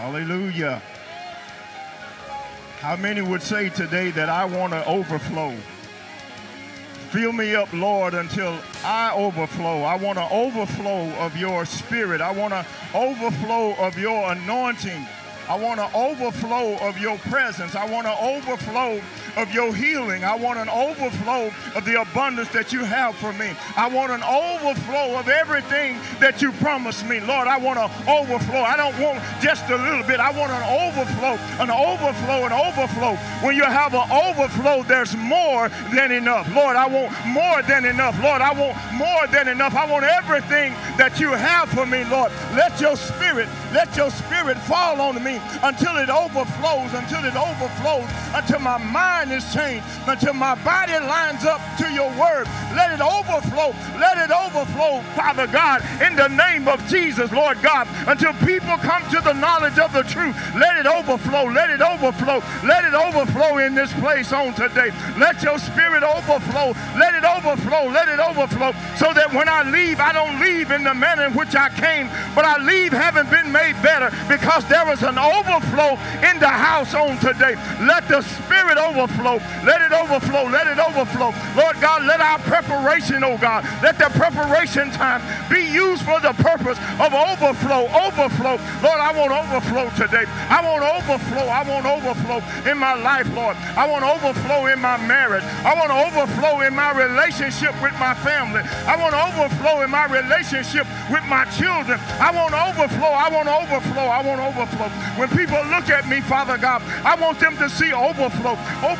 Hallelujah. How many would say today that I want to overflow? Fill me up, Lord, until I overflow. I want to overflow of your spirit. I want to overflow of your anointing. I want to overflow of your presence. I want to overflow of your healing. I want an overflow of the abundance that you have for me. I want an overflow of everything that you promised me. Lord, I want an overflow. I don't want just a little bit. I want an overflow, an overflow, an overflow. When you have an overflow, there's more than enough. Lord, I want more than enough. Lord, I want more than enough. I want everything that you have for me, Lord. Let your spirit, let your spirit fall on me until it overflows, until it overflows, until my mind is changed, until my body lines up to your word. Let it overflow. Let it overflow, Father God, in the name of Jesus, Lord God, until people come to the knowledge of the truth. Let it overflow. Let it overflow. Let it overflow in this place on today. Let your spirit overflow. Let it overflow. Let it overflow so that when I leave, I don't leave in the manner in which I came, but I leave having been made better because there was an overflow in the house on today. Let the spirit overflow. Let it overflow. Let it overflow. Lord God, let our preparation, oh God, let the preparation time be used for the purpose of overflow. Overflow. Lord, I want overflow today. I want overflow. I want overflow in my life, Lord. I want overflow in my marriage. I want overflow in my relationship with my family. I want overflow in my relationship with my children. I want overflow. I want overflow. I want overflow. When people look at me, Father God, I want them to see overflow. Overflow.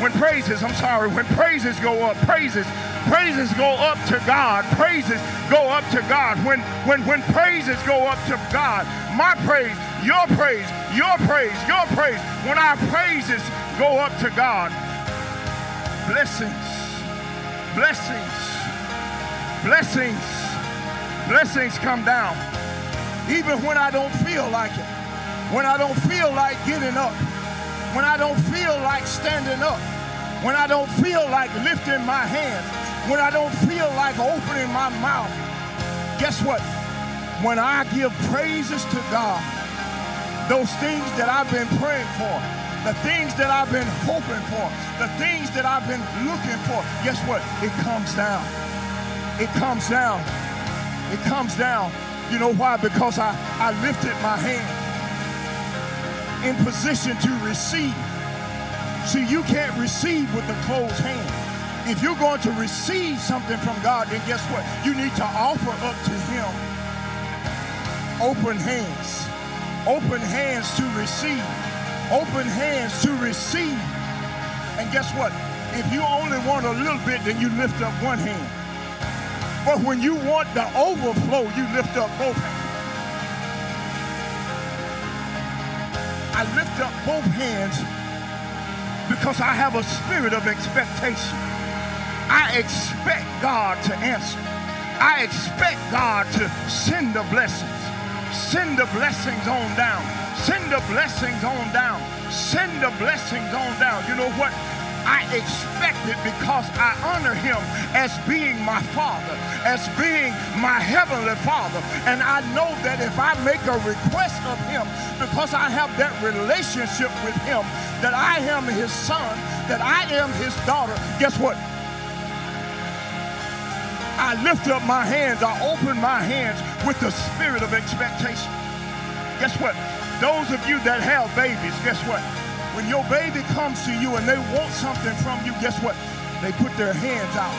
when praises, I'm sorry, when praises go up, praises, praises go up to God. Praises go up to God. When when when praises go up to God, my praise, your praise, your praise, your praise. When our praises go up to God, blessings, blessings, blessings, blessings come down. Even when I don't feel like it, when I don't feel like getting up, when I don't feel like standing up, when I don't feel like lifting my hands, when I don't feel like opening my mouth, guess what? When I give praises to God, those things that I've been praying for, the things that I've been hoping for, the things that I've been looking for, guess what? It comes down. It comes down. It comes down. You know why? Because I, I lifted my hand in position to receive. See, you can't receive with a closed hand. If you're going to receive something from God, then guess what? You need to offer up to Him open hands. Open hands to receive. Open hands to receive. And guess what? If you only want a little bit, then you lift up one hand. But when you want the overflow, you lift up both hands. I lift up both hands because I have a spirit of expectation. I expect God to answer. I expect God to send the blessings. Send the blessings on down. Send the blessings on down. Send the blessings on down. You know what? I expect because I honor him as being my father, as being my heavenly father. And I know that if I make a request of him, because I have that relationship with him, that I am his son, that I am his daughter, guess what? I lift up my hands, I open my hands with the spirit of expectation. Guess what? Those of you that have babies, guess what? When your baby comes to you and they want something from you, guess what? They put their hands out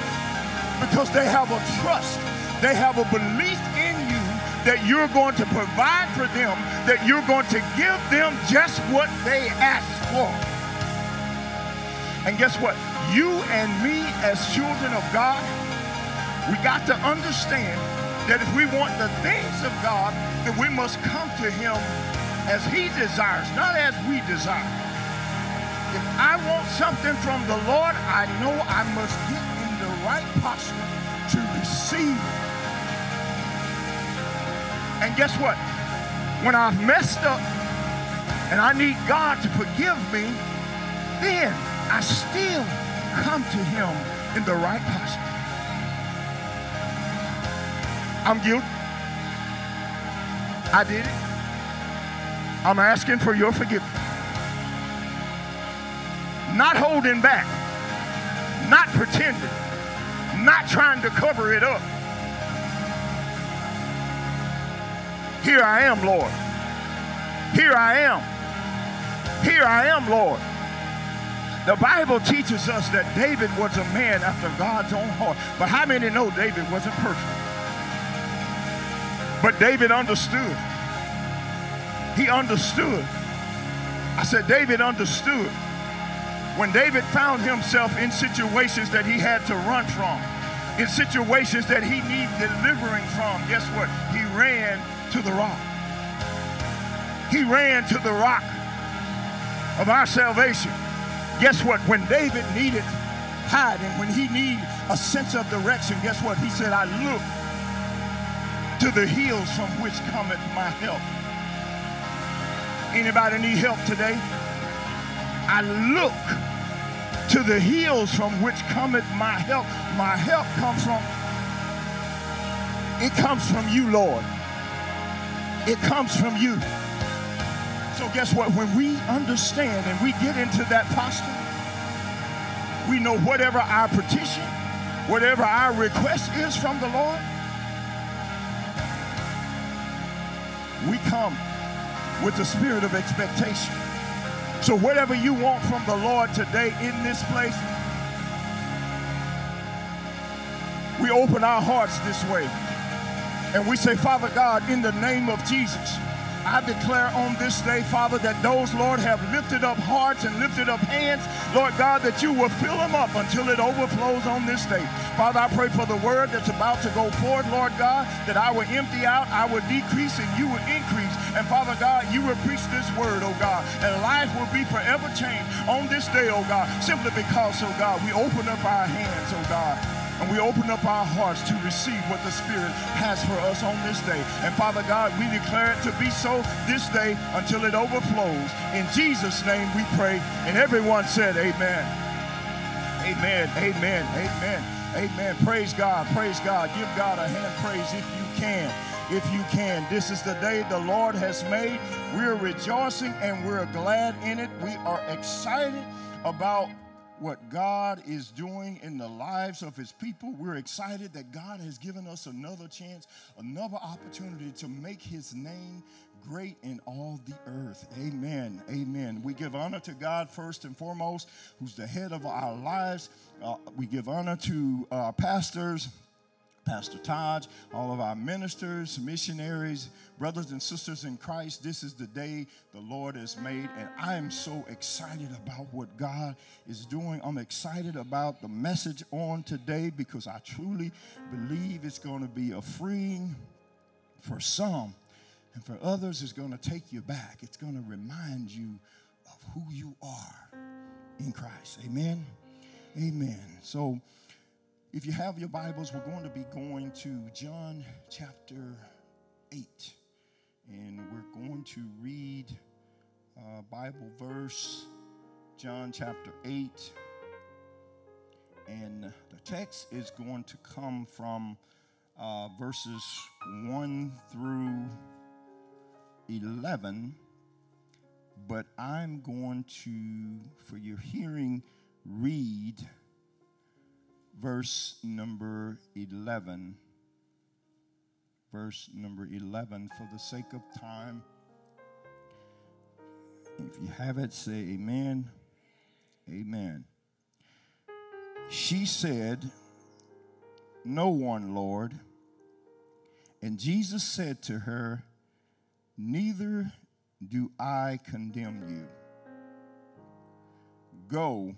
because they have a trust. They have a belief in you that you're going to provide for them, that you're going to give them just what they ask for. And guess what? You and me, as children of God, we got to understand that if we want the things of God, then we must come to Him as He desires, not as we desire. If I want something from the Lord, I know I must get in the right posture to receive. And guess what? When I've messed up and I need God to forgive me, then I still come to Him in the right posture. I'm guilty. I did it. I'm asking for your forgiveness. Not holding back, not pretending, not trying to cover it up. Here I am, Lord. Here I am. Here I am, Lord. The Bible teaches us that David was a man after God's own heart. But how many know David wasn't perfect? But David understood. He understood. I said, David understood. When David found himself in situations that he had to run from, in situations that he needed delivering from, guess what? He ran to the rock. He ran to the rock of our salvation. Guess what? When David needed hiding, when he needed a sense of direction, guess what? He said, I look to the hills from which cometh my help. Anybody need help today? I look to the hills from which cometh my help. My help comes from it comes from you, Lord. It comes from you. So guess what? When we understand and we get into that posture, we know whatever our petition, whatever our request is from the Lord, we come with the spirit of expectation. So, whatever you want from the Lord today in this place, we open our hearts this way. And we say, Father God, in the name of Jesus, I declare on this day, Father, that those, Lord, have lifted up hearts and lifted up hands, Lord God, that you will fill them up until it overflows on this day. Father, I pray for the word that's about to go forward, Lord God, that I will empty out, I will decrease, and you will increase. And Father God, you will preach this word, oh God, and life will be forever changed on this day, oh God, simply because, oh God, we open up our hands, oh God, and we open up our hearts to receive what the Spirit has for us on this day. And Father God, we declare it to be so this day until it overflows. In Jesus' name we pray. And everyone said, Amen. Amen. Amen. Amen. Amen. Praise God. Praise God. Give God a hand praise if you can. If you can. This is the day the Lord has made. We're rejoicing and we're glad in it. We are excited about what God is doing in the lives of his people. We're excited that God has given us another chance, another opportunity to make his name great in all the earth. Amen. Amen. We give honor to God first and foremost, who's the head of our lives. Uh, we give honor to our pastors Pastor Taj, all of our ministers, missionaries, brothers and sisters in Christ. This is the day the Lord has made, and I am so excited about what God is doing. I'm excited about the message on today because I truly believe it's going to be a freeing for some, and for others, it's going to take you back. It's going to remind you of who you are in Christ. Amen. Amen. So, if you have your Bibles, we're going to be going to John chapter 8. And we're going to read a Bible verse, John chapter 8. And the text is going to come from uh, verses 1 through 11. But I'm going to, for your hearing, read verse number 11. Verse number 11, for the sake of time. If you have it, say amen. Amen. She said, No one, Lord. And Jesus said to her, Neither do I condemn you. Go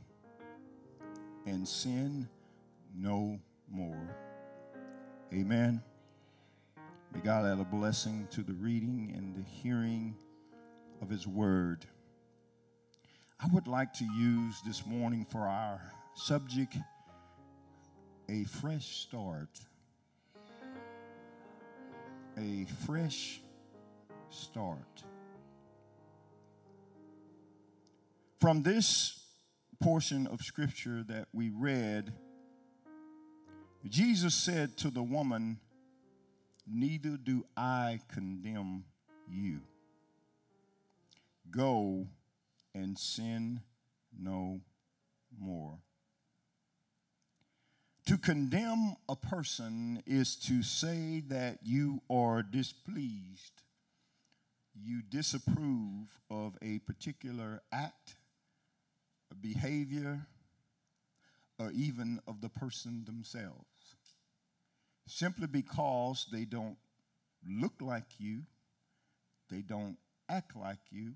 and sin no more. Amen. May God add a blessing to the reading and the hearing of His word. I would like to use this morning for our subject a fresh start. A fresh start. From this portion of scripture that we read, Jesus said to the woman, Neither do I condemn you. Go and sin no more. To condemn a person is to say that you are displeased, you disapprove of a particular act, a behavior, or even of the person themselves. Simply because they don't look like you, they don't act like you,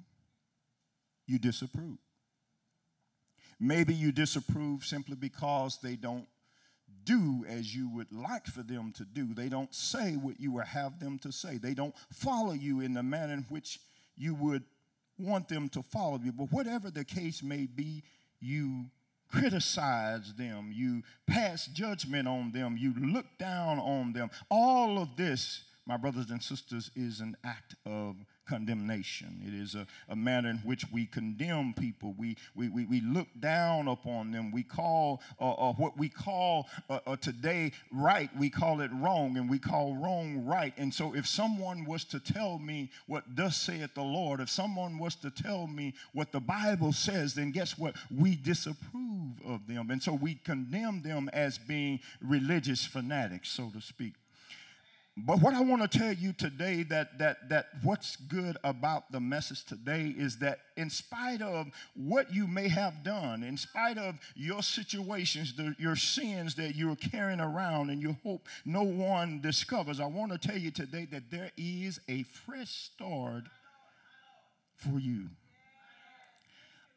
you disapprove. Maybe you disapprove simply because they don't do as you would like for them to do. They don't say what you would have them to say. They don't follow you in the manner in which you would want them to follow you. But whatever the case may be, you criticize them, you pass judgment on them, you look down on them. All of this, my brothers and sisters, is an act of condemnation. It is a, a manner in which we condemn people. We, we, we, we look down upon them. We call uh, uh, what we call uh, uh, today right, we call it wrong, and we call wrong right. And so if someone was to tell me what thus saith the Lord, if someone was to tell me what the Bible says, then guess what? We disapprove of them. And so we condemn them as being religious fanatics, so to speak. But what I want to tell you today that that that what's good about the message today is that in spite of what you may have done, in spite of your situations, the, your sins that you're carrying around and you hope no one discovers, I want to tell you today that there is a fresh start for you.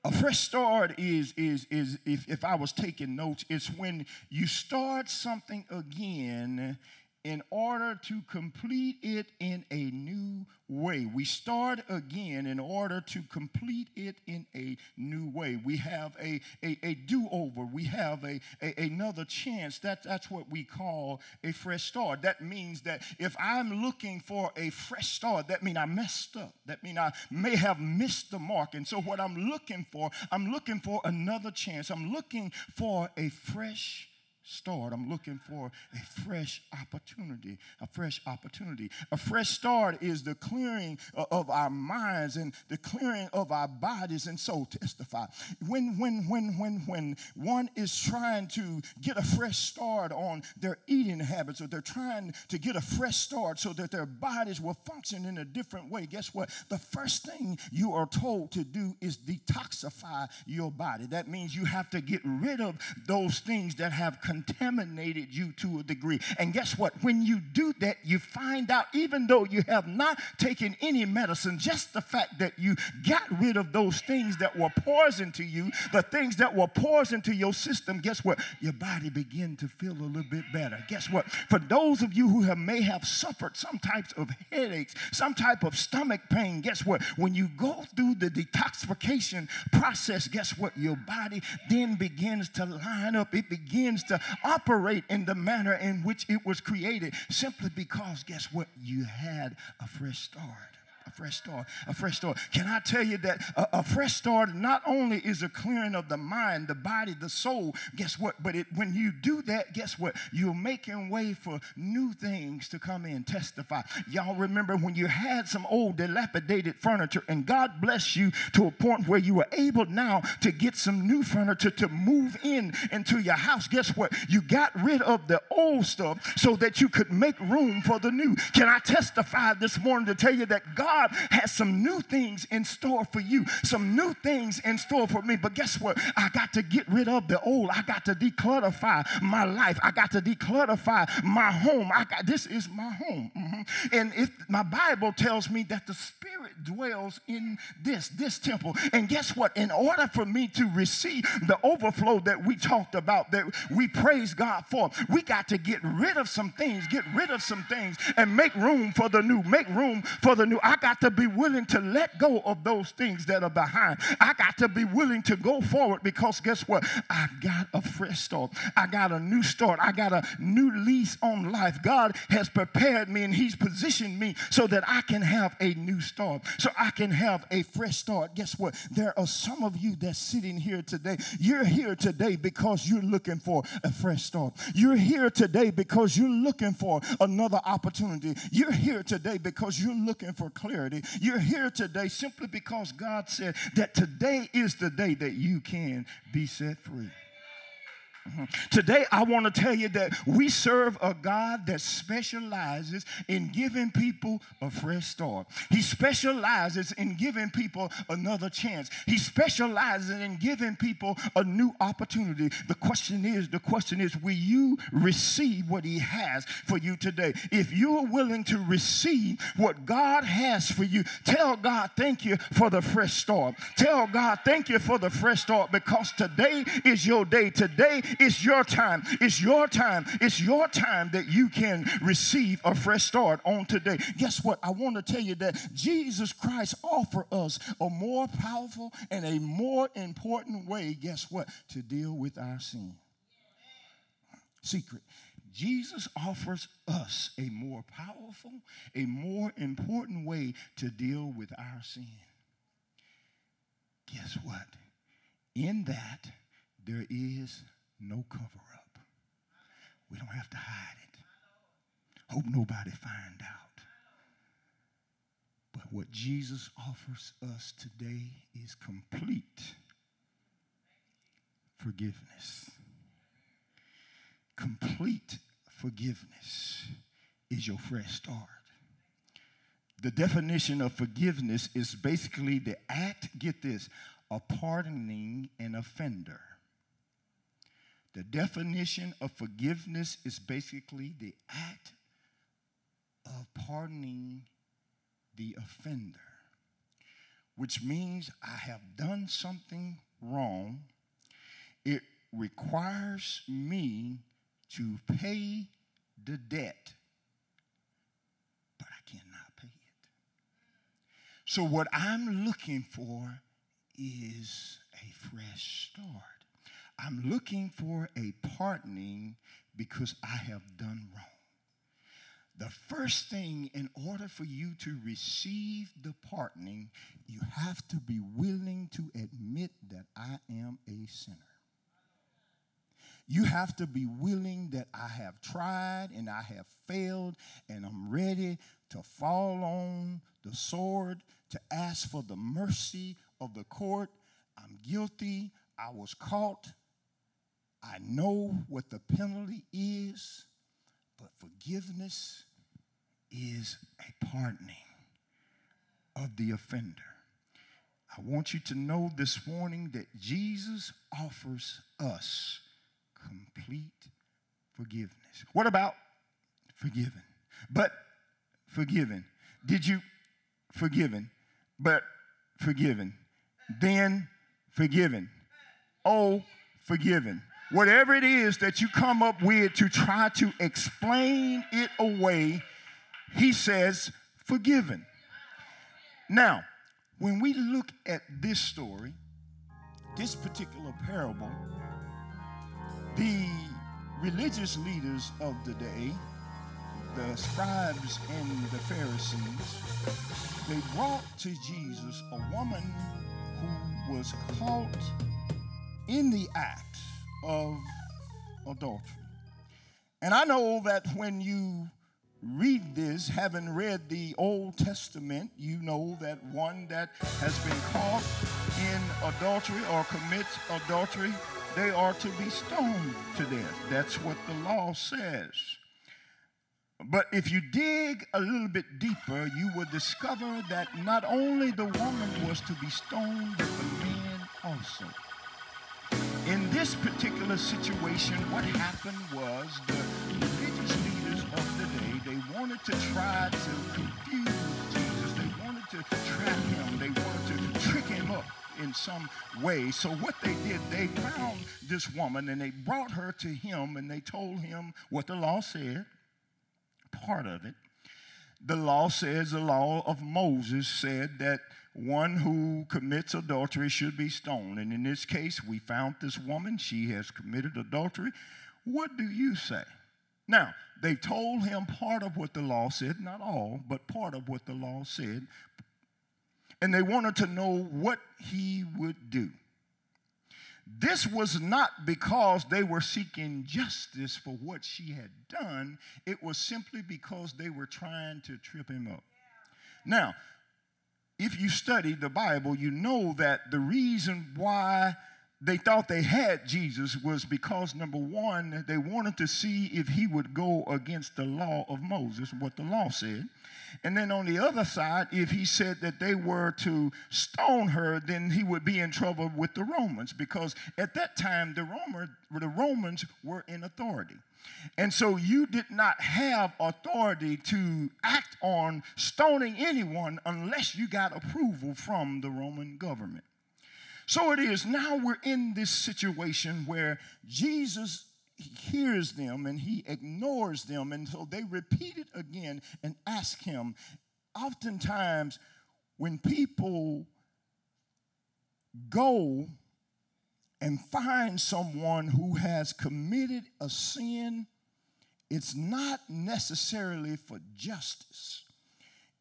A fresh start is, is, is if, if I was taking notes, it's when you start something again in order to complete it in a new way. We start again in order to complete it in a new way. We have a, a, a do over, we have a, a, another chance. That, that's what we call a fresh start. That means that if I'm looking for a fresh start, that means I messed up. That means I may have missed the mark. And so, what I'm looking for, I'm looking for another chance. I'm looking for a fresh start. I'm looking for a fresh opportunity, a fresh opportunity. A fresh start is the clearing of our minds and the clearing of our bodies and soul. Testify. When, when, when, when, when one is trying to get a fresh start on their eating habits or they're trying to get a fresh start so that their bodies will function in a different way, guess what? The first thing you are told to do is detoxify your body. That means you have to get rid of those things that have contaminated you to a degree. And guess what? When you do that, you find out, even though you have not taken any medicine, just the fact that you got rid of those things that were poison to you, the things that were poison to your system, guess what? Your body begin to feel a little bit better. Guess what? For those of you who have may have suffered some types of headaches, some type of stomach pain, guess what? When you go through the detoxification process, guess what? Your body then begins to line up. It begins to operate in the manner in which it was created simply because, guess what? You had a fresh start fresh start, a fresh start. Can I tell you that a, a, fresh start not only is a clearing of the mind, the body, the soul, guess what? But it, when you do that, guess what? You're making way for new things to come in. Testify. Y'all remember when you had some old dilapidated furniture and God bless you to a point where you were able now to get some new furniture to move in into your house. Guess what? You got rid of the old stuff so that you could make room for the new. Can I testify this morning to tell you that God God has some new things in store for you, some new things in store for me. But guess what? I got to get rid of the old. I got to declutterify my life. I got to declutterify my home. I got this is my home. Mm-hmm. And if my Bible tells me that the Spirit Dwells in this, this temple. And guess what? In order for me to receive the overflow that we talked about, that we praise God for, we got to get rid of some things, get rid of some things, and make room for the new. Make room for the new. I got to be willing to let go of those things that are behind. I got to be willing to go forward because guess what? I've got a fresh start. I got a new start. I got a new lease on life. God has prepared me and He's positioned me so that I can have a new start, so I can have a fresh start. Guess what? There are some of you that's sitting here today. You're here today because you're looking for a fresh start. You're here today because you're looking for another opportunity. You're here today because you're looking for clarity. You're here today simply because God said that today is the day that you can be set free. Mm-hmm. Today, I want to tell you that we serve a God that specializes in giving people a fresh start. He specializes in giving people another chance. He specializes in giving people a new opportunity. The question is, the question is, will you receive what He has for you today? If you're willing to receive what God has for you, tell God, thank you for the fresh start. Tell God, thank you for the fresh start because today is your day. Today it's your time. It's your time. It's your time that you can receive a fresh start on today. Guess what? I want to tell you that Jesus Christ offer us a more powerful and a more important way, guess what? To deal with our sin. Secret. Jesus offers us a more powerful, a more important way to deal with our sin. Guess what? In that, there is no cover up. We don't have to hide it. Hope nobody find out. But what Jesus offers us today is complete forgiveness. Complete forgiveness is your fresh start. The definition of forgiveness is basically the act, get this, of pardoning an offender the definition of forgiveness is basically the act of pardoning the offender, which means I have done something wrong. It requires me to pay the debt, but I cannot pay it. So, what I'm looking for is a fresh start. I'm looking for a pardoning because I have done wrong. The first thing, in order for you to receive the pardoning, you have to be willing to admit that I am a sinner. You have to be willing that I have tried and I have failed and I'm ready to fall on the sword to ask for the mercy of the court. I'm guilty. I was caught. I know what the penalty is, but forgiveness is a pardoning of the offender. I want you to know this morning that Jesus offers us complete forgiveness. What about forgiven? But forgiven. Did you forgiven? But forgiven. Then forgiven. Oh, forgiven whatever it is that you come up with to try to explain it away, he says, forgiven. Now, when we look at this story, this particular parable, the religious leaders of the day, the scribes and the Pharisees, they brought to Jesus a woman who was caught in the act of adultery. And I know that when you read this, having read the Old Testament, you know that one that has been caught in adultery or commits adultery, they are to be stoned to death. That's what the law says. But if you dig a little bit deeper, you will discover that not only the woman was to be stoned, but the man also in this particular situation, what happened was the religious leaders of the day, they wanted to try to confuse Jesus. They wanted to trap him, they wanted to trick him up in some way. So what they did, they found this woman and they brought her to him and they told him what the law said, part of it. The law says, the law of Moses said that one who commits adultery should be stoned. And in this case, we found this woman. She has committed adultery. What do you say? Now, they told him part of what the law said, not all, but part of what the law said. And they wanted to know what he would do. This was not because they were seeking justice for what she had done, it was simply because they were trying to trip him up. Now, if you study the Bible, you know that the reason why they thought they had Jesus was because number one, they wanted to see if he would go against the law of Moses, what the law said. And then on the other side, if he said that they were to stone her, then he would be in trouble with the Romans because at that time the, Romer, the Romans were in authority. And so you did not have authority to act on stoning anyone unless you got approval from the Roman government. So it is now we're in this situation where Jesus hears them and he ignores them. And so they repeat it again and ask him. Oftentimes, when people go and find someone who has committed a sin, it's not necessarily for justice.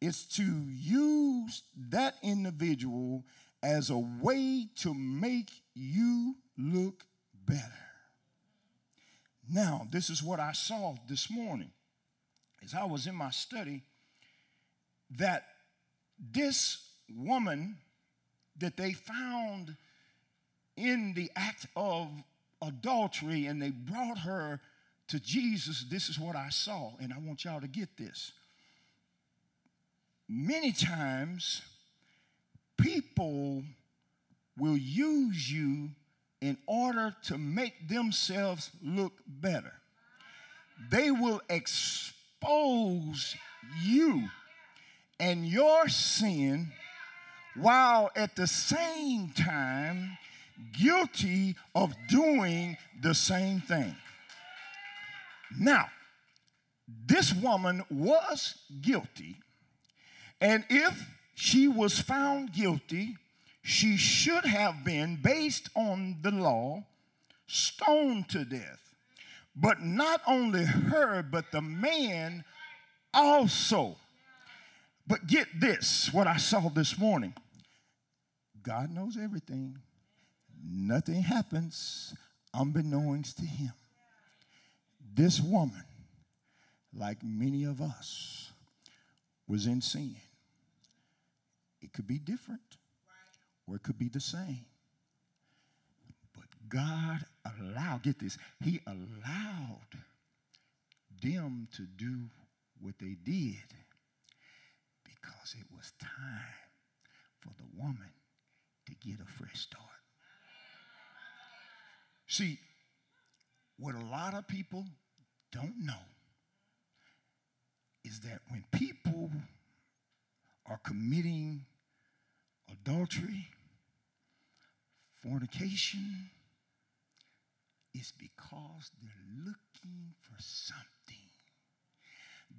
It's to use that individual as a way to make you look better. Now, this is what I saw this morning as I was in my study that this woman that they found in the act of adultery and they brought her to Jesus, this is what I saw, and I want y'all to get this. Many times, people will use you in order to make themselves look better. They will expose you and your sin while at the same time guilty of doing the same thing. Now, this woman was guilty, and if she was found guilty, she should have been, based on the law, stoned to death. But not only her, but the man also. But get this what I saw this morning God knows everything, nothing happens unbeknownst to him. This woman, like many of us, was in sin. It could be different or it could be the same. But God allowed, get this, He allowed them to do what they did because it was time for the woman to get a fresh start. See, what a lot of people don't know is that when people are committing adultery, fornication, it's because they're looking for something.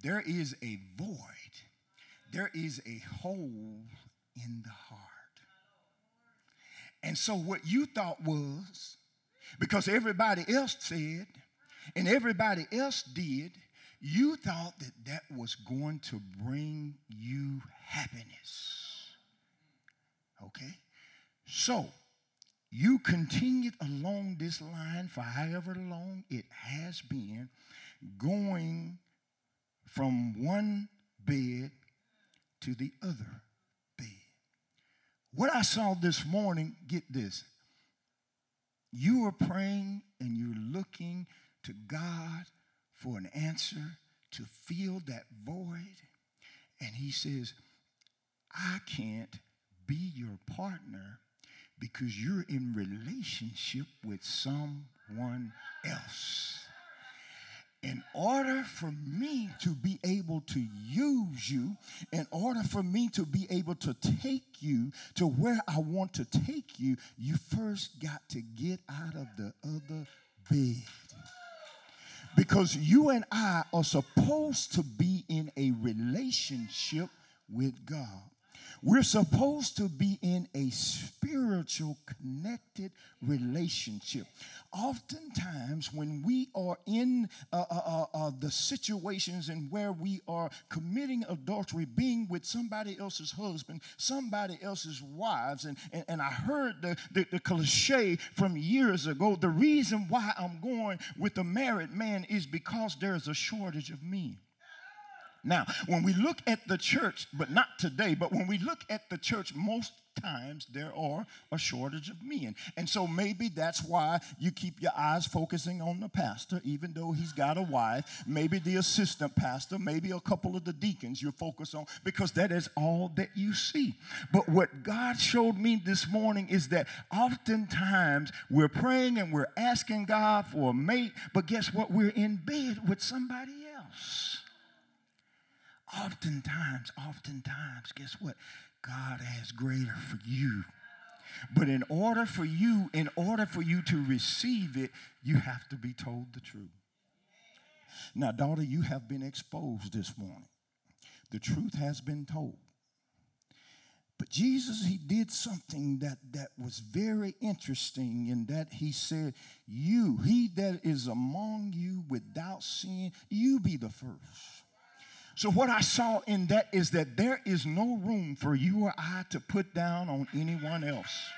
There is a void, there is a hole in the heart. And so, what you thought was, because everybody else said and everybody else did, you thought that that was going to bring you happiness. Okay? So, you continued along this line for however long it has been, going from one bed to the other bed. What I saw this morning, get this. You are praying and you're looking to God for an answer to fill that void. And He says, I can't be your partner because you're in relationship with someone else. In order for me to be able to use you, in order for me to be able to take you to where I want to take you, you first got to get out of the other bed. Because you and I are supposed to be in a relationship with God. We're supposed to be in a spiritual connected relationship. Oftentimes, when we are in uh, uh, uh, uh, the situations and where we are committing adultery, being with somebody else's husband, somebody else's wives, and, and, and I heard the, the, the cliche from years ago the reason why I'm going with a married man is because there's a shortage of men. Now, when we look at the church, but not today, but when we look at the church, most times there are a shortage of men. And so maybe that's why you keep your eyes focusing on the pastor, even though he's got a wife, maybe the assistant pastor, maybe a couple of the deacons you focus on, because that is all that you see. But what God showed me this morning is that oftentimes we're praying and we're asking God for a mate, but guess what? We're in bed with somebody else. Oftentimes, oftentimes, guess what? God has greater for you. But in order for you, in order for you to receive it, you have to be told the truth. Now, daughter, you have been exposed this morning. The truth has been told. But Jesus, he did something that, that was very interesting in that he said, You, he that is among you without sin, you be the first. So, what I saw in that is that there is no room for you or I to put down on anyone else.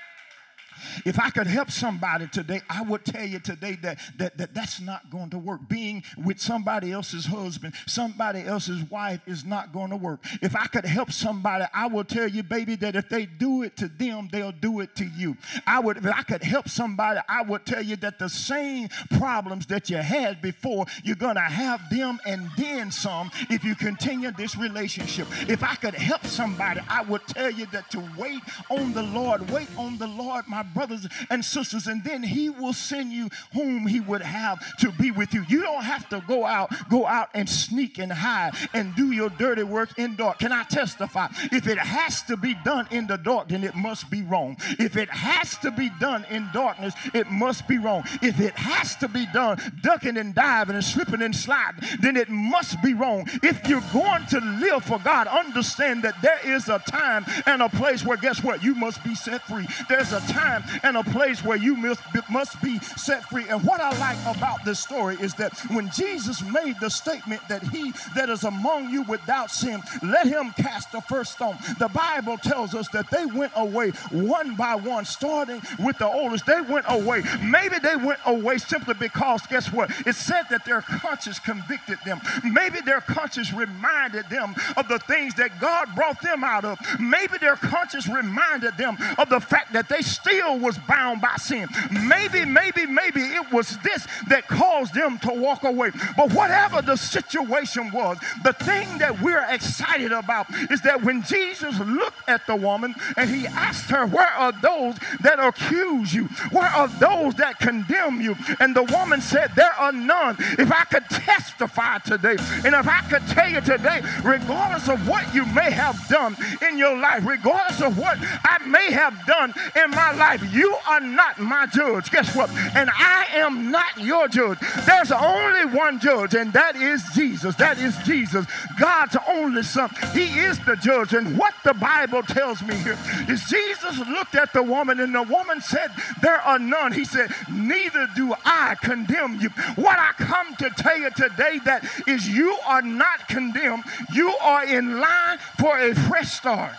If I could help somebody today, I would tell you today that, that, that that's not going to work. Being with somebody else's husband, somebody else's wife is not going to work. If I could help somebody, I will tell you, baby, that if they do it to them, they'll do it to you. I would, if I could help somebody, I would tell you that the same problems that you had before, you're going to have them and then some if you continue this relationship. If I could help somebody, I would tell you that to wait on the Lord, wait on the Lord, my brothers and sisters, and then he will send you whom he would have to be with you. You don't have to go out, go out and sneak and hide and do your dirty work in dark. Can I testify? If it has to be done in the dark, then it must be wrong. If it has to be done in darkness, it must be wrong. If it has to be done ducking and diving and slipping and sliding, then it must be wrong. If you're going to live for God, understand that there is a time and a place where guess what? You must be set free. There's a time time and a place where you must, must be set free. And what I like about this story is that when Jesus made the statement that he that is among you without sin, let him cast the first stone. The Bible tells us that they went away one by one, starting with the oldest. They went away. Maybe they went away simply because, guess what? It said that their conscience convicted them. Maybe their conscience reminded them of the things that God brought them out of. Maybe their conscience reminded them of the fact that they still still was bound by sin. Maybe, maybe, maybe it was this that caused them to walk away. But whatever the situation was, the thing that we're excited about is that when Jesus looked at the woman and he asked her, Where are those that accuse you? Where are those that condemn you? And the woman said, There are none. If I could testify today, and if I could tell you today, regardless of what you may have done in your life, regardless of what I may have done in my life, life. You are not my judge. Guess what? And I am not your judge. There's only one judge, and that is Jesus. That is Jesus, God's only Son. He is the judge. And what the Bible tells me here is Jesus looked at the woman, and the woman said, There are none. He said, Neither do I condemn you. What I come to tell you today that is you are not condemned. You are in line for a fresh start.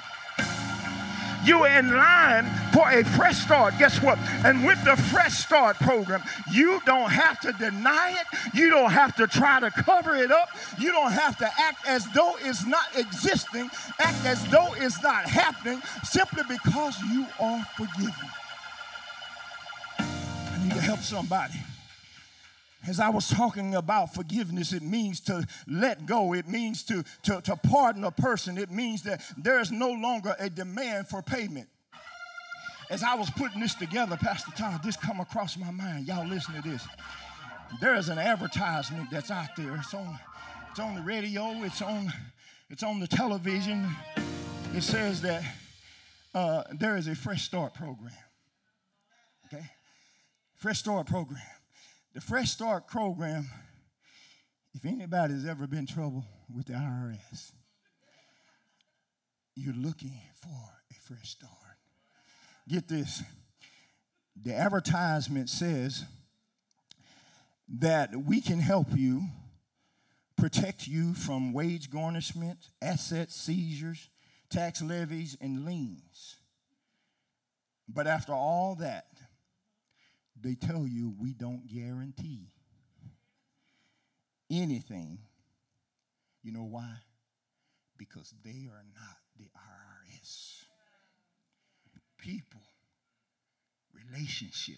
You're in line for a fresh start. Guess what? And with the Fresh Start program, you don't have to deny it. You don't have to try to cover it up. You don't have to act as though it's not existing, act as though it's not happening, simply because you are forgiven. I need to help somebody. As I was talking about forgiveness, it means to let go. It means to, to, to pardon a person. It means that there is no longer a demand for payment. As I was putting this together, Pastor Todd, this come across my mind. Y'all listen to this. There is an advertisement that's out there. It's on, it's on the radio. It's on, it's on the television. It says that uh, there is a fresh start program. Okay, fresh start program. The fresh start program. If anybody's ever been in trouble with the IRS, you're looking for a fresh start. Get this. The advertisement says that we can help you protect you from wage garnishment, asset seizures, tax levies, and liens. But after all that, they tell you we don't guarantee anything. You know why? Because they are not the IRS. People, relationship,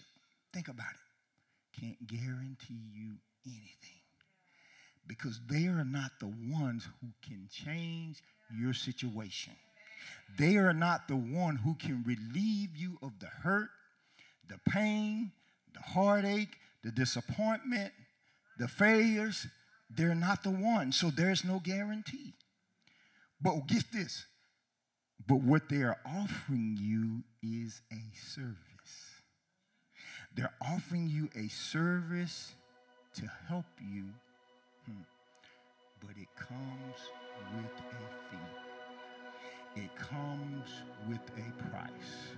think about it, can't guarantee you anything because they are not the ones who can change your situation. They are not the one who can relieve you of the hurt, the pain, the heartache, the disappointment, the failures. They're not the one. So there's no guarantee. But get this. But what they are offering you is a service. They're offering you a service to help you, hmm. but it comes with a fee. It comes with a price.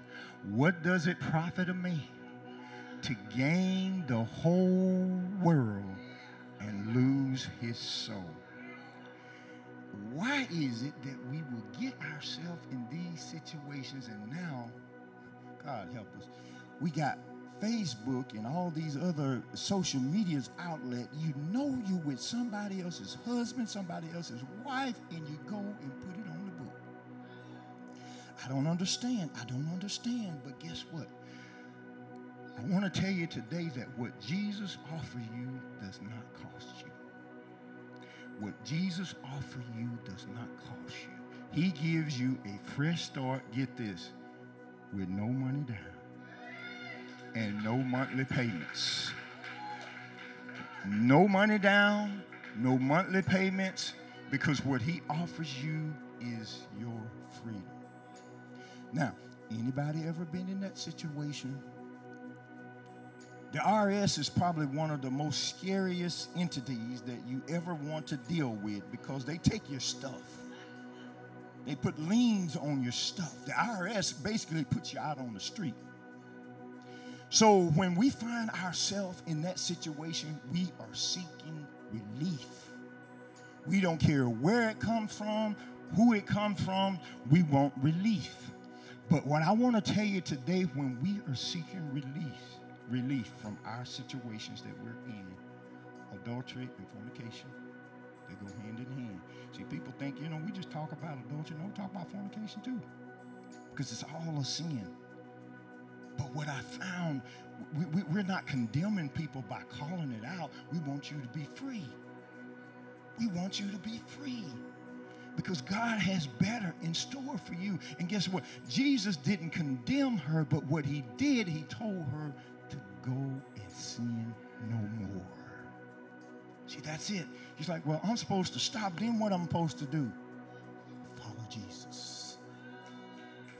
What does it profit a man to gain the whole world and lose his soul? Why is it that we will get ourselves in these situations and now, God help us, we got Facebook and all these other social medias outlet, you know you with somebody else's husband, somebody else's wife, and you go and put it on the book. I don't understand. I don't understand. But guess what? I want to tell you today that what Jesus offers you does not cost you. What Jesus offers you does not cost you. He gives you a fresh start, get this, with no money down and no monthly payments. No money down, no monthly payments, because what he offers you is your freedom. Now, anybody ever been in that situation? The IRS is probably one of the most scariest entities that you ever want to deal with because they take your stuff. They put liens on your stuff. The IRS basically puts you out on the street. So when we find ourselves in that situation, we are seeking relief. We don't care where it comes from, who it comes from, we want relief. But what I want to tell you today, when we are seeking relief, relief from our situations that we're in, adultery and fornication, they go hand in hand. See, people think, you know, we just talk about adultery. No, we talk about fornication too. Because it's all a sin. But what I found, we, we, we're not condemning people by calling it out. We want you to be free. We want you to be free because God has better in store for you. And guess what? Jesus didn't condemn her, but what he did, he told her go and sin no more. See, that's it. He's like, well, I'm supposed to stop. Then what I'm supposed to do? Follow Jesus.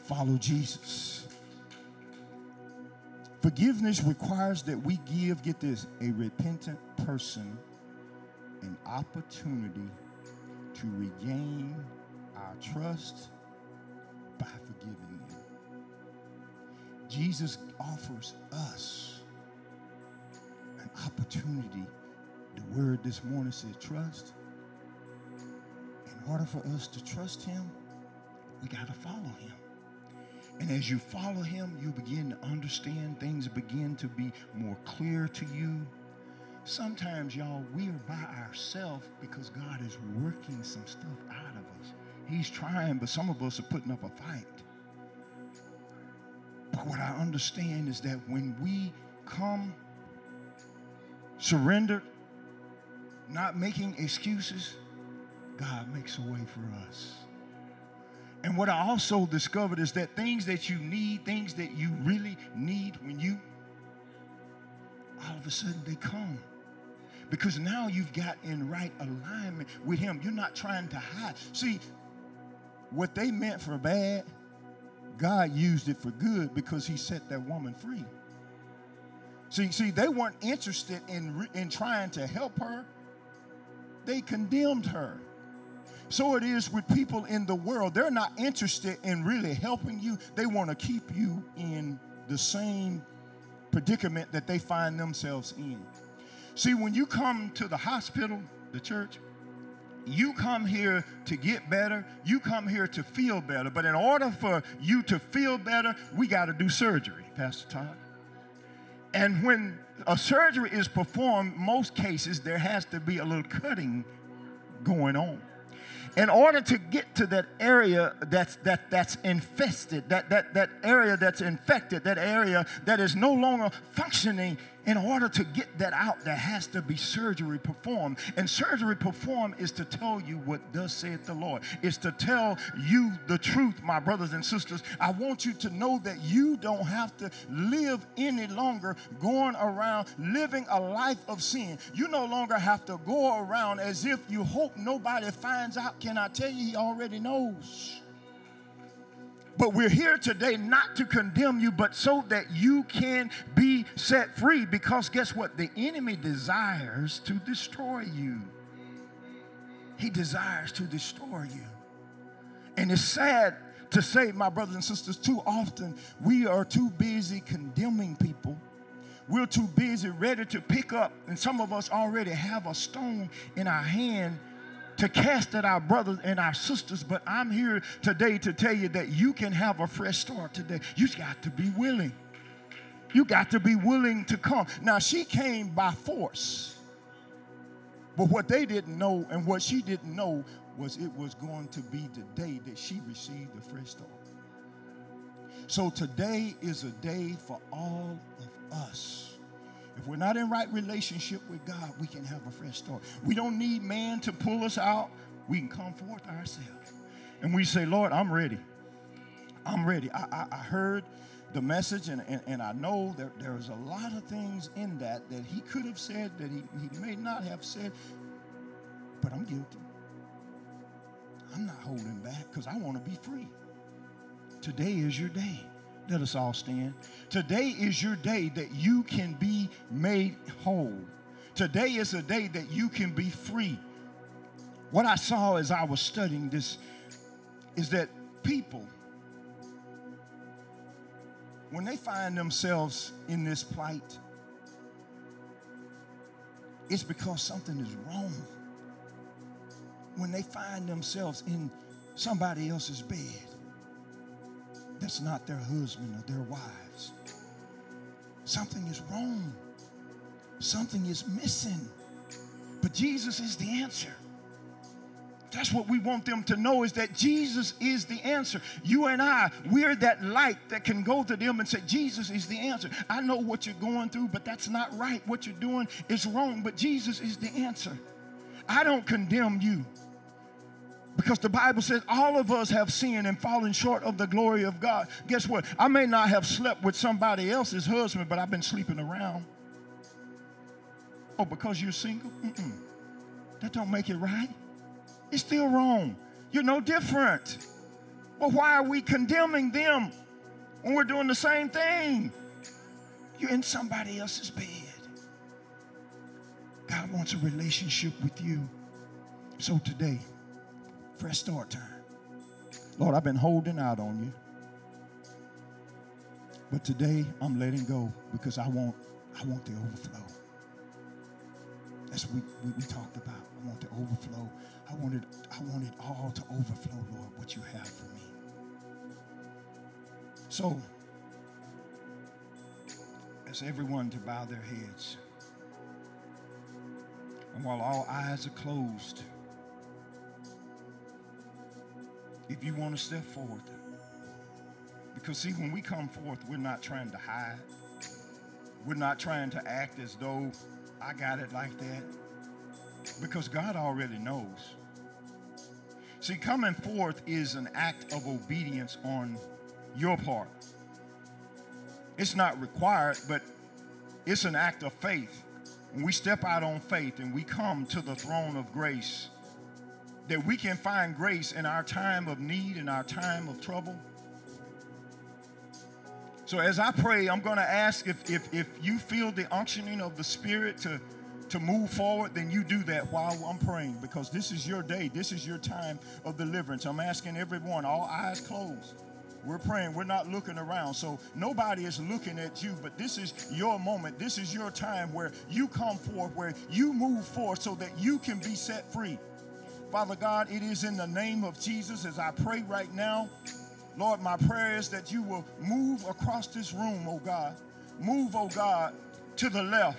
Follow Jesus. Forgiveness requires that we give, get this, a repentant person an opportunity to regain our trust by forgiving them. Jesus offers us an opportunity. The word this morning said trust. In order for us to trust him, we got to follow him. And as you follow him, you begin to understand things begin to be more clear to you. Sometimes, y'all, we are by ourselves because God is working some stuff out of us. He's trying, but some of us are putting up a fight. But what I understand is that when we come surrendered, not making excuses, God makes a way for us. And what I also discovered is that things that you need, things that you really need when you, all of a sudden they come. because now you've got in right alignment with Him. You're not trying to hide. See, what they meant for bad, God used it for good because He set that woman free. See, see, they weren't interested in, in trying to help her. They condemned her. So it is with people in the world. They're not interested in really helping you. They want to keep you in the same predicament that they find themselves in. See, when you come to the hospital, the church, you come here to get better. You come here to feel better. But in order for you to feel better, we got to do surgery, Pastor Todd. And when a surgery is performed, most cases there has to be a little cutting going on. In order to get to that area that's that that's infested that that that area that's infected that area that is no longer functioning in order to get that out, there has to be surgery performed. And surgery performed is to tell you what does saith the Lord. It's to tell you the truth, my brothers and sisters. I want you to know that you don't have to live any longer going around living a life of sin. You no longer have to go around as if you hope nobody finds out. Can I tell you, he already knows. But we're here today not to condemn you, but so that you can be set free. Because guess what? The enemy desires to destroy you. He desires to destroy you. And it's sad to say, my brothers and sisters, too often we are too busy condemning people. We're too busy, ready to pick up, and some of us already have a stone in our hand to cast at our brothers and our sisters, but I'm here today to tell you that you can have a fresh start today. You've got to be willing. You got to be willing to come. Now, she came by force. But what they didn't know and what she didn't know was it was going to be the day that she received the fresh start. So today is a day for all of us if we're not in right relationship with God, we can have a fresh start. We don't need man to pull us out. We can come forth ourselves. And we say, Lord, I'm ready. I'm ready. I, I, I heard the message, and, and, and I know that there's a lot of things in that that he could have said that he, he may not have said, but I'm guilty. I'm not holding back because I want to be free. Today is your day. Let us all stand. Today is your day that you can be made whole. Today is a day that you can be free. What I saw as I was studying this is that people, when they find themselves in this plight, it's because something is wrong. When they find themselves in somebody else's bed, that's not their husband or their wives. Something is wrong. Something is missing. But Jesus is the answer. That's what we want them to know is that Jesus is the answer. You and I, we're that light that can go to them and say, Jesus is the answer. I know what you're going through, but that's not right. What you're doing is wrong, but Jesus is the answer. I don't condemn you. Because the Bible says all of us have sinned and fallen short of the glory of God. Guess what? I may not have slept with somebody else's husband, but I've been sleeping around. Oh, because you're single? Mm-mm. That don't make it right. It's still wrong. You're no different. Well, why are we condemning them when we're doing the same thing? You're in somebody else's bed. God wants a relationship with you. So today, Fresh start time. Lord, I've been holding out on you. But today I'm letting go because I want I want the overflow. That's what we, we, talked about. I want the overflow. I want it, I want it all to overflow, Lord, what you have for me. So, as everyone to bow their heads. And while all eyes are closed, if you want to step forward. Because, see, when we come forth, we're not trying to hide. We're not trying to act as though I got it like that. Because God already knows. See, coming forth is an act of obedience on your part. It's not required, but it's an act of faith. when we step out on faith and we come to the throne of grace, that we can find grace in our time of need, in our time of trouble. So as I pray, I'm going to ask if, if, if you feel the unctioning of the Spirit to, to move forward, then you do that while I'm praying because this is your day. This is your time of deliverance. I'm asking everyone, all eyes closed. We're praying. We're not looking around. So nobody is looking at you, but this is your moment. This is your time where you come forth, where you move forth so that you can be set free. Father God, it is in the name of Jesus as I pray right now. Lord, my prayer is that you will move across this room, oh God. Move, oh God, to the left,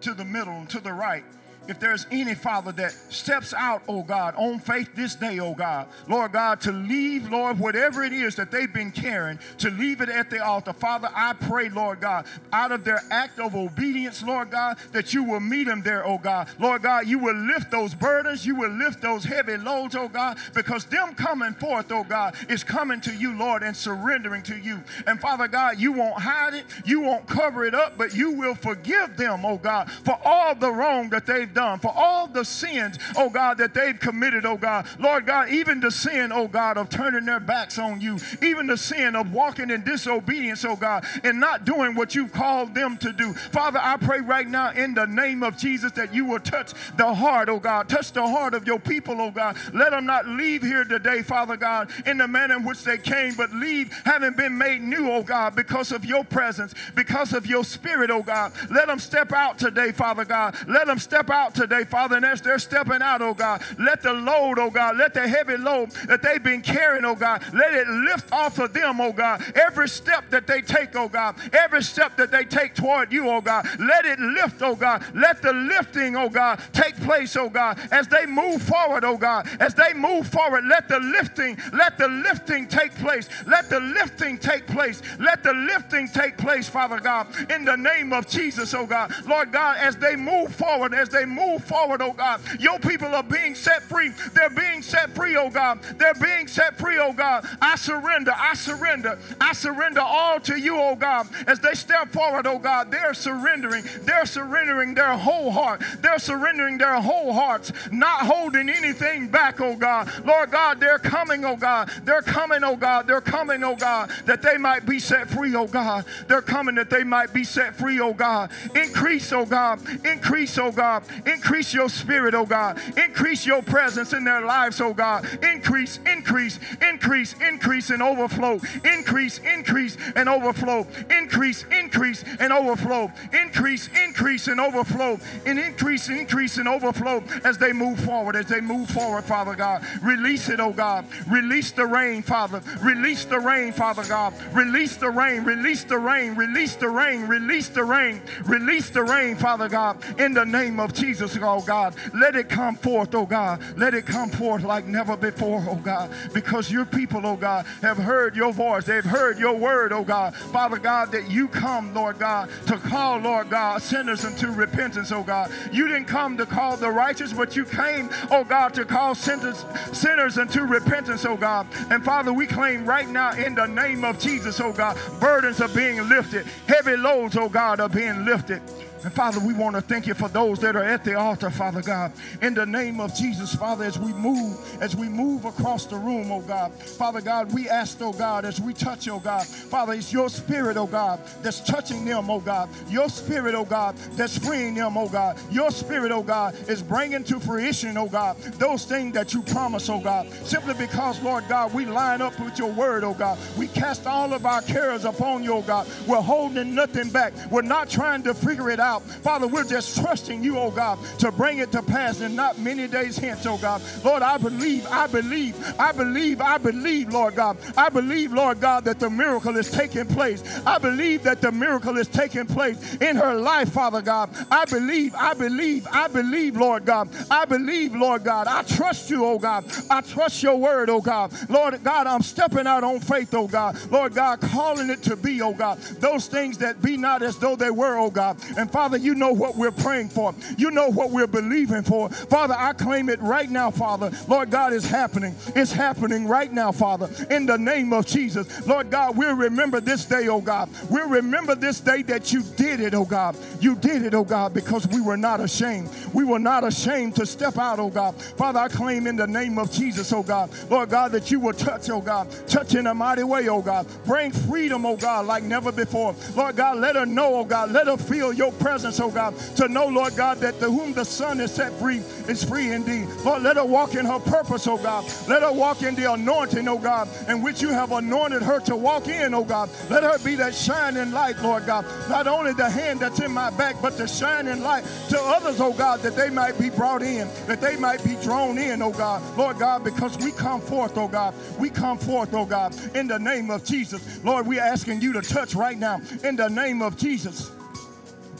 to the middle, to the right if there's any father that steps out, oh God, on faith this day, oh God, Lord God, to leave, Lord, whatever it is that they've been carrying, to leave it at the altar. Father, I pray, Lord God, out of their act of obedience, Lord God, that you will meet them there, oh God. Lord God, you will lift those burdens, you will lift those heavy loads, oh God, because them coming forth, oh God, is coming to you, Lord, and surrendering to you. And Father God, you won't hide it, you won't cover it up, but you will forgive them, oh God, for all the wrong that they've done, for all the sins, oh God, that they've committed, oh God. Lord God, even the sin, oh God, of turning their backs on you, even the sin of walking in disobedience, oh God, and not doing what you've called them to do. Father, I pray right now in the name of Jesus that you will touch the heart, oh God, touch the heart of your people, oh God. Let them not leave here today, Father God, in the manner in which they came, but leave having been made new, oh God, because of your presence, because of your spirit, oh God. Let them step out today, Father God. Let them step out out today, Father, and as they're stepping out, oh God, let the load, oh God, let the heavy load that they've been carrying, oh God, let it lift off of them, oh God. Every step that they take, oh God, every step that they take toward you, oh God, let it lift, oh God. Let the lifting, oh God, take place, oh God, as they move forward, oh God. As they move forward, let the lifting, let the lifting take place. Let the lifting take place. Let the lifting take place, Father God, in the name of Jesus, oh God. Lord God, as they move forward, as they move forward, oh God. Your people are being set free. They're being set free, oh God. They're being set free, oh God. I surrender. I surrender. I surrender all to you, oh God. As they step forward, oh God, they're surrendering. They're surrendering their whole heart. They're surrendering their whole hearts, not holding anything back, oh God. Lord God, they're coming, oh God. They're coming, oh God. They're coming, oh God, that they might be set free, oh God. They're coming that they might be set free, oh God. Increase, oh God. Increase, oh God. Increase your spirit, oh God. Increase your presence in their lives, oh God. Increase, increase, increase, increase and overflow. Increase, increase and overflow. Increase, increase and overflow. Increase, increase and overflow. And increase, increase and overflow as they move forward, as they move forward, Father God. Release it, oh God. Release the rain, Father. Release the rain, Father God. Release the rain, release the rain, release the rain, release the rain, release the rain, Father God, in the name of Jesus. Jesus, oh God. Let it come forth, oh God. Let it come forth like never before, oh God. Because your people, oh God, have heard your voice. They've heard your word, oh God. Father God, that you come, Lord God, to call, Lord God, sinners into repentance, oh God. You didn't come to call the righteous, but you came, oh God, to call sinners, sinners into repentance, oh God. And Father, we claim right now in the name of Jesus, oh God, burdens are being lifted. Heavy loads, oh God, are being lifted. And Father, we want to thank you for those that are at the altar, Father God. In the name of Jesus, Father, as we move, as we move across the room, oh God. Father God, we ask, oh God, as we touch, oh God. Father, it's your spirit, oh God, that's touching them, oh God. Your spirit, oh God, that's freeing them, oh God. Your spirit, oh God, is bringing to fruition, oh God, those things that you promise, oh God. Simply because, Lord God, we line up with your word, oh God. We cast all of our cares upon you, oh God. We're holding nothing back. We're not trying to figure it out out. Father, we're just trusting you, oh God, to bring it to pass and not many days hence, oh God. Lord, I believe, I believe, I believe, I believe, Lord God. I believe, Lord God, that the miracle is taking place. I believe that the miracle is taking place in her life, Father God. I believe, I believe, I believe, Lord God. I believe, Lord God. I trust you, oh God. I trust your word, oh God. Lord God, I'm stepping out on faith, oh God. Lord God, calling it to be, oh God. Those things that be not as though they were, oh God. And Father, Father, you know what we're praying for. You know what we're believing for. Father, I claim it right now, Father. Lord God, is happening. It's happening right now, Father, in the name of Jesus. Lord God, we'll remember this day, oh God. We'll remember this day that you did it, oh God. You did it, oh God, because we were not ashamed. We were not ashamed to step out, oh God. Father, I claim in the name of Jesus, oh God, Lord God, that you will touch, oh God, touch in a mighty way, oh God. Bring freedom, oh God, like never before. Lord God, let her know, oh God, let her feel your presence, oh God, to know, Lord God, that to whom the Son is set free is free indeed. Lord, let her walk in her purpose, oh God. Let her walk in the anointing, oh God, in which you have anointed her to walk in, oh God. Let her be that shining light, Lord God. Not only the hand that's in my back, but the shining light to others, oh God, that they might be brought in, that they might be drawn in, oh God. Lord God, because we come forth, oh God. We come forth, oh God, in the name of Jesus. Lord, we're asking you to touch right now in the name of Jesus.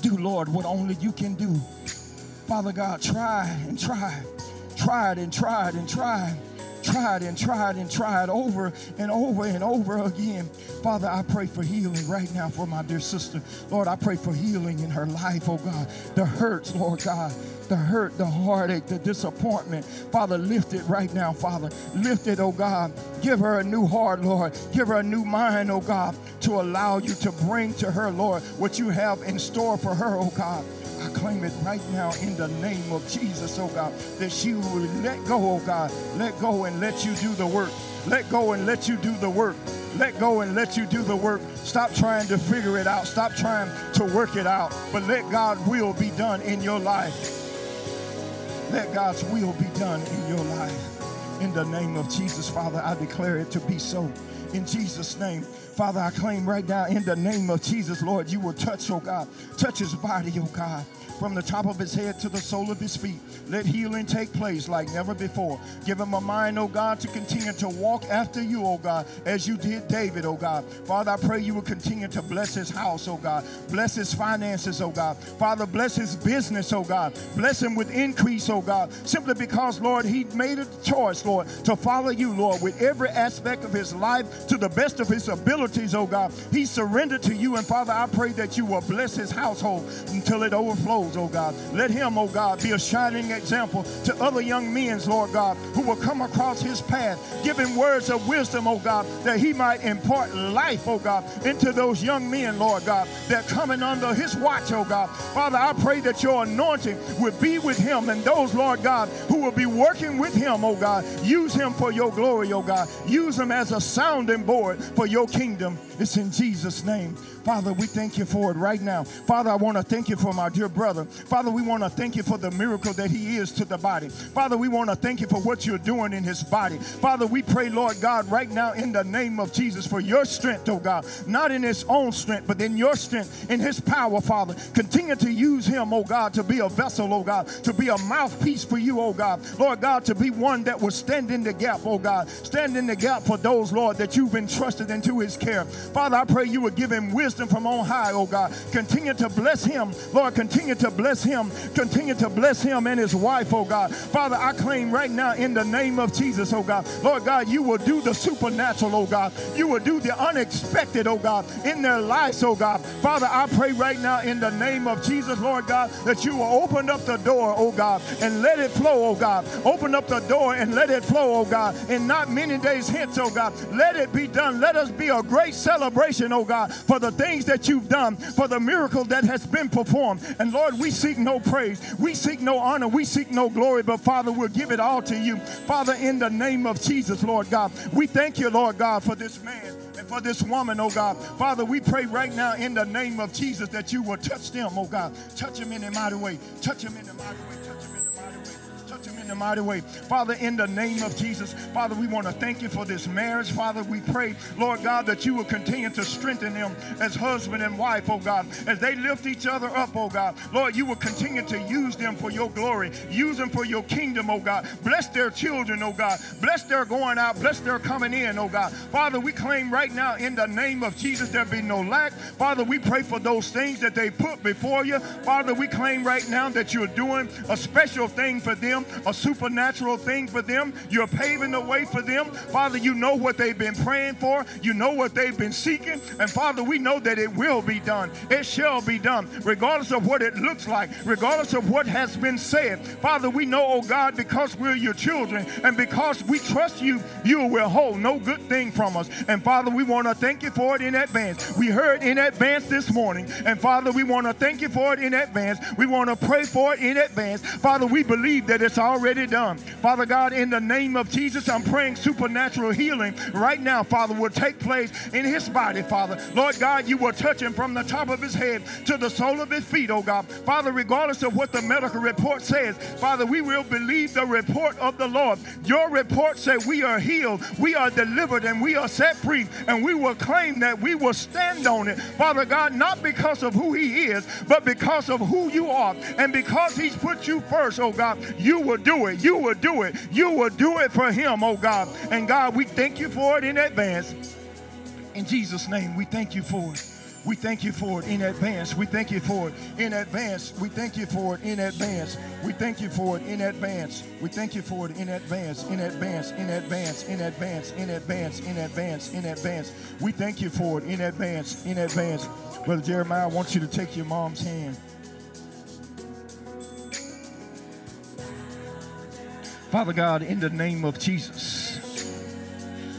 Do, Lord, what only you can do. Father God, tried and tried, tried and tried and tried tried and tried and tried over and over and over again. Father, I pray for healing right now for my dear sister. Lord, I pray for healing in her life, oh God. The hurts, Lord God, the hurt, the heartache, the disappointment. Father, lift it right now, Father. Lift it, oh God. Give her a new heart, Lord. Give her a new mind, oh God, to allow you to bring to her, Lord, what you have in store for her, oh God. I claim it right now in the name of Jesus, oh God, that she will let go, oh God. Let go and let you do the work. Let go and let you do the work. Let go and let you do the work. Stop trying to figure it out. Stop trying to work it out. But let God's will be done in your life. Let God's will be done in your life. In the name of Jesus, Father, I declare it to be so. In Jesus' name. Father, I claim right now in the name of Jesus, Lord, you will touch, oh God. Touch his body, oh God from the top of his head to the sole of his feet. Let healing take place like never before. Give him a mind, oh God, to continue to walk after you, oh God, as you did David, oh God. Father, I pray you will continue to bless his house, oh God. Bless his finances, oh God. Father, bless his business, oh God. Bless him with increase, oh God. Simply because, Lord, he made a choice, Lord, to follow you, Lord, with every aspect of his life to the best of his abilities, oh God. He surrendered to you, and Father, I pray that you will bless his household until it overflows oh God. Let him, oh God, be a shining example to other young men, Lord God, who will come across his path, giving words of wisdom, oh God, that he might impart life, oh God, into those young men, Lord God, that are coming under his watch, oh God. Father, I pray that your anointing will be with him and those, Lord God, who will be working with him, oh God. Use him for your glory, oh God. Use him as a sounding board for your kingdom. It's in Jesus' name. Father, we thank you for it right now. Father, I want to thank you for my dear brother. Father, we want to thank you for the miracle that he is to the body. Father, we want to thank you for what you're doing in his body. Father, we pray, Lord God, right now in the name of Jesus for your strength, oh God, not in his own strength, but in your strength, in his power, Father. Continue to use him, oh God, to be a vessel, oh God, to be a mouthpiece for you, oh God. Lord God, to be one that will stand in the gap, oh God. Stand in the gap for those, Lord, that you've entrusted into his care. Father, I pray you would give him wisdom from on high, oh God. Continue to bless him, Lord. Continue to bless him. Continue to bless him and his wife, oh God. Father, I claim right now in the name of Jesus, oh God. Lord God, you will do the supernatural, oh God. You will do the unexpected, oh God, in their lives, oh God. Father, I pray right now in the name of Jesus, Lord God, that you will open up the door, oh God, and let it flow, oh God. Open up the door and let it flow, oh God. And not many days hence, oh God. Let it be done. Let us be a great celebration, oh God, for the things that you've done, for the miracle that has been performed. And Lord, we seek no praise, we seek no honor, we seek no glory, but Father, we'll give it all to you. Father, in the name of Jesus, Lord God, we thank you, Lord God, for this man and for this woman, oh God. Father, we pray right now in the name of Jesus that you will touch them, oh God. Touch them in a mighty way. Touch them in a mighty way a mighty way. Father, in the name of Jesus, Father, we want to thank you for this marriage. Father, we pray, Lord God, that you will continue to strengthen them as husband and wife, oh God, as they lift each other up, oh God. Lord, you will continue to use them for your glory, use them for your kingdom, oh God. Bless their children, oh God. Bless their going out, bless their coming in, oh God. Father, we claim right now in the name of Jesus there be no lack. Father, we pray for those things that they put before you. Father, we claim right now that you're doing a special thing for them a supernatural thing for them. You're paving the way for them. Father, you know what they've been praying for. You know what they've been seeking. And Father, we know that it will be done. It shall be done, regardless of what it looks like, regardless of what has been said. Father, we know, oh God, because we're your children and because we trust you, you will hold no good thing from us. And Father, we want to thank you for it in advance. We heard in advance this morning. And Father, we want to thank you for it in advance. We want to pray for it in advance. Father, we believe that it's already done. Father God, in the name of Jesus, I'm praying supernatural healing right now, Father, will take place in his body, Father. Lord God, you will touch him from the top of his head to the sole of his feet, oh God. Father, regardless of what the medical report says, Father, we will believe the report of the Lord. Your report said we are healed, we are delivered, and we are set free, and we will claim that we will stand on it, Father God, not because of who he is, but because of who you are. And because he's put you first, oh God, you will do it. You will do it. You will do it for him, oh God. And God, we thank you for it in advance. In Jesus' name, we thank you for it. We thank you for it in advance. We thank you for it in advance. We thank you for it in advance. We thank you for it in advance. We thank you for it in advance, in advance, in advance, in advance, in advance, in advance, in advance. We thank you for it in advance, in advance. Brother Jeremiah, I want you to take your mom's hand. Father God, in the name of Jesus,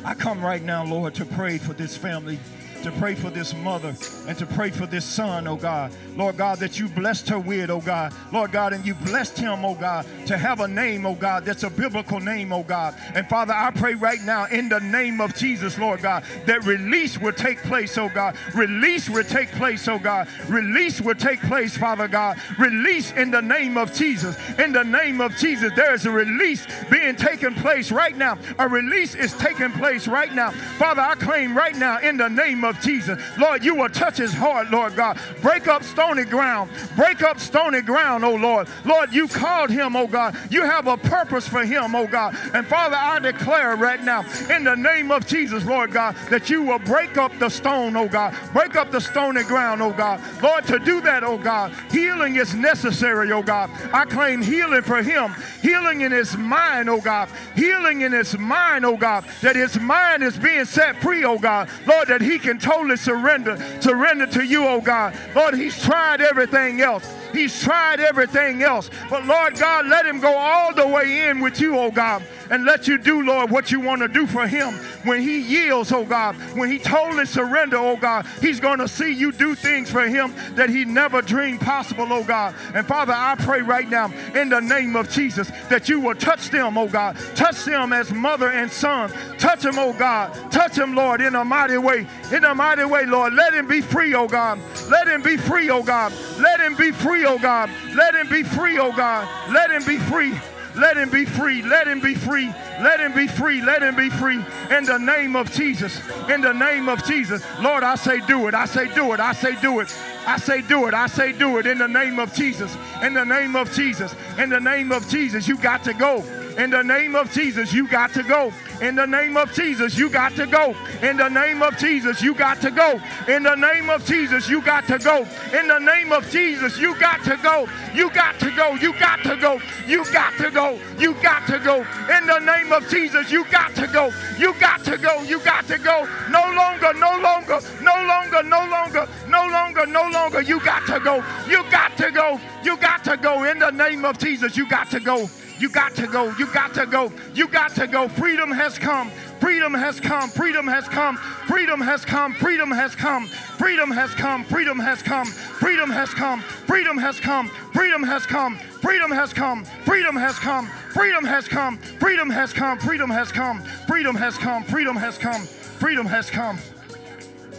I come right now, Lord, to pray for this family to pray for this mother and to pray for this son, oh God. Lord God, that you blessed her with, oh God. Lord God, and you blessed him, oh God, to have a name, oh God, that's a biblical name, oh God. And Father, I pray right now in the name of Jesus, Lord God, that release will take place, oh God. Release will take place, oh God. Release will take place, Father God. Release in the name of Jesus. In the name of Jesus, there is a release being taken place right now. A release is taking place right now. Father, I claim right now in the name of Jesus, Lord, you will touch his heart, Lord God. Break up stony ground. Break up stony ground, oh Lord. Lord, you called him, oh God. You have a purpose for him, oh God. And Father, I declare right now, in the name of Jesus, Lord God, that you will break up the stone, oh God. Break up the stony ground, oh God. Lord, to do that, oh God, healing is necessary, oh God. I claim healing for him, healing in his mind, oh God. Healing in his mind, oh God. That his mind is being set free, oh God. Lord, that he can totally surrender, surrender to you, oh God. Lord, he's tried everything else. He's tried everything else. But Lord God, let him go all the way in with you, oh God, and let you do, Lord, what you want to do for him. When he yields, oh God, when he totally surrender, oh God, he's going to see you do things for him that he never dreamed possible, oh God. And Father, I pray right now in the name of Jesus that you will touch them, oh God. Touch them as mother and son. Touch them, oh God. Touch them, Lord, in a mighty way. In a mighty way, Lord. Let him be free, oh God. Let him be free, oh God. Let him be free, oh God. Let him be free, oh God. Let him be free. Let him be free. Let him be free. Let him be free. Let him be free. In the name of Jesus. In the name of Jesus. Lord, I say do it. I say do it. I say do it. I say do it. I say do it in the name of Jesus. In the name of Jesus. In the name of Jesus. You got to go. In the name of Jesus, you got to go. In the name of Jesus, you got to go. In the name of Jesus, you got to go. In the name of Jesus, you got to go. In the name of Jesus, you got to go. You got to go. You got to go. You got to go. You got to go. In the name of Jesus, you got to go. You got to go. You got to go. No longer, no longer, no longer, no longer, no longer, no longer. You got to go. You got to go. You got to go. In the name of Jesus, you got to go. You got to go. You got to go. You got to go. Freedom has come. Freedom has come. Freedom has come. Freedom has come. Freedom has come. Freedom has come. Freedom has come. Freedom has come. Freedom has come. Freedom has come. Freedom has come. Freedom has come. Freedom has come. Freedom has come. Freedom has come. Freedom has come. Freedom has come. Freedom has come.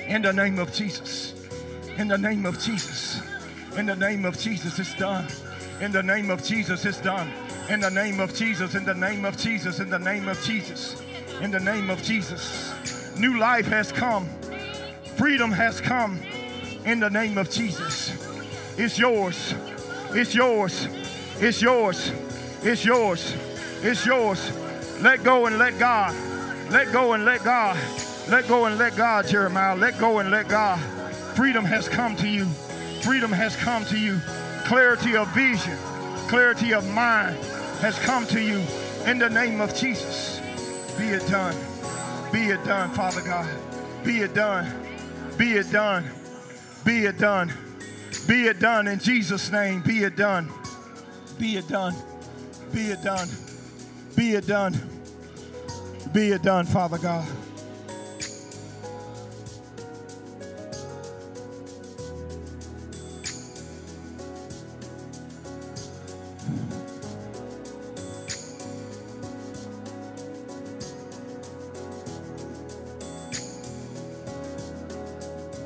In the name of Jesus. In the name of Jesus. In the name of Jesus, it's done. In the name of Jesus, it's done. In the name of Jesus, in the name of Jesus, in the name of Jesus, in the name of Jesus. New life has come, freedom has come in the name of Jesus. It's yours, it's yours, it's yours, it's yours, it's yours. Let go and let God. Let go and let God. Let go and let God, Jeremiah. Let go and let God. Freedom has come to you. Freedom has come to you. Clarity of vision, clarity of mind, has come to you in the name of Jesus. Be it done. Be it done, Father God. Be it done. Be it done. Be it done. Be it done in Jesus' name. Be it done. Be it done. Be it done. Be it done. Be it done, Father God.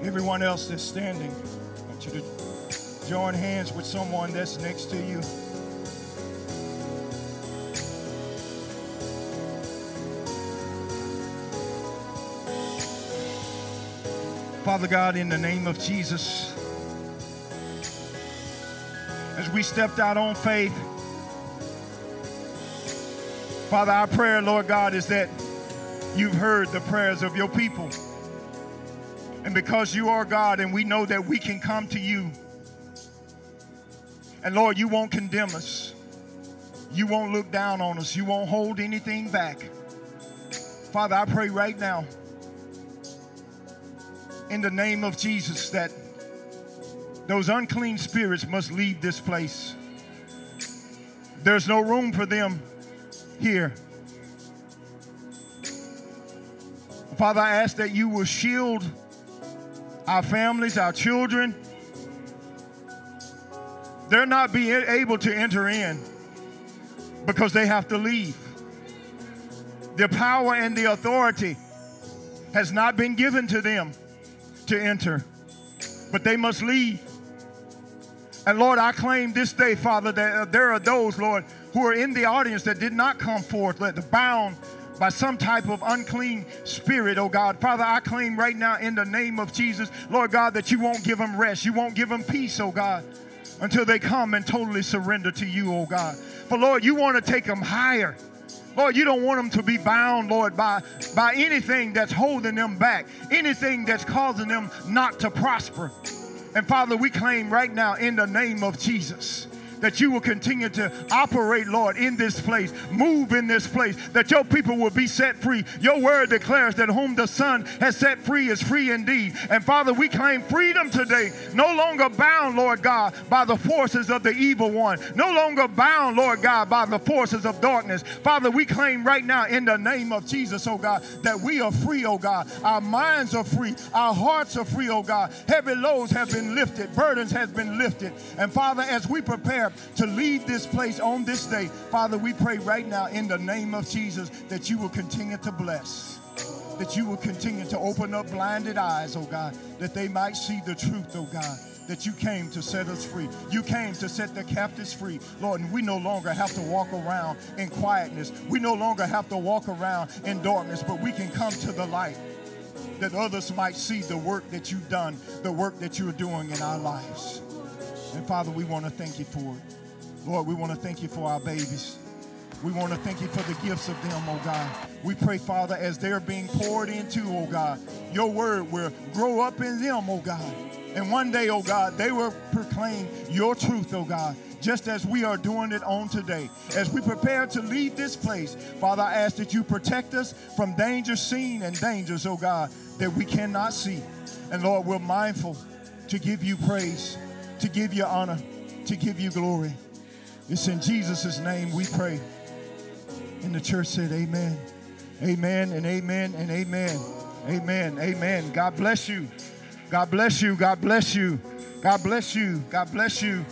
Everyone else that's standing, I want you to join hands with someone that's next to you. Father God, in the name of Jesus, as we stepped out on faith, Father, our prayer, Lord God, is that you've heard the prayers of your people. And because you are God and we know that we can come to you, and Lord, you won't condemn us. You won't look down on us. You won't hold anything back. Father, I pray right now in the name of Jesus that those unclean spirits must leave this place. There's no room for them here. Father, I ask that you will shield our families, our children. They're not being able to enter in because they have to leave. The power and the authority has not been given to them to enter, but they must leave. And Lord, I claim this day, Father, that there are those, Lord, who are in the audience that did not come forth, let the bound by some type of unclean spirit, oh God. Father, I claim right now in the name of Jesus, Lord God, that you won't give them rest. You won't give them peace, oh God, until they come and totally surrender to you, oh God. For Lord, you want to take them higher. Lord, you don't want them to be bound, Lord, by, by anything that's holding them back, anything that's causing them not to prosper. And Father, we claim right now in the name of Jesus that you will continue to operate, Lord, in this place, move in this place, that your people will be set free. Your word declares that whom the Son has set free is free indeed. And Father, we claim freedom today, no longer bound, Lord God, by the forces of the evil one, no longer bound, Lord God, by the forces of darkness. Father, we claim right now in the name of Jesus, oh God, that we are free, oh God. Our minds are free, our hearts are free, oh God. Heavy loads have been lifted, burdens have been lifted. And Father, as we prepare to leave this place on this day, Father, we pray right now in the name of Jesus that you will continue to bless that you will continue to open up blinded eyes, oh God, that they might see the truth, oh God, that you came to set us free. You came to set the captives free, Lord, and we no longer have to walk around in quietness. We no longer have to walk around in darkness, but we can come to the light that others might see the work that you've done, the work that you're doing in our lives. And Father, we want to thank you for it. Lord, we want to thank you for our babies. We want to thank you for the gifts of them, oh God. We pray, Father, as they're being poured into, oh God, your word will grow up in them, oh God. And one day, oh God, they will proclaim your truth, oh God, just as we are doing it on today. As we prepare to leave this place, Father, I ask that you protect us from dangers seen and dangers, oh God, that we cannot see. And Lord, we're mindful to give you praise, to give you honor, to give you glory. It's in Jesus' name we pray. And the church said, Amen. Amen and amen and amen. Amen. Amen. God bless you. God bless you. God bless you. God bless you. God bless you.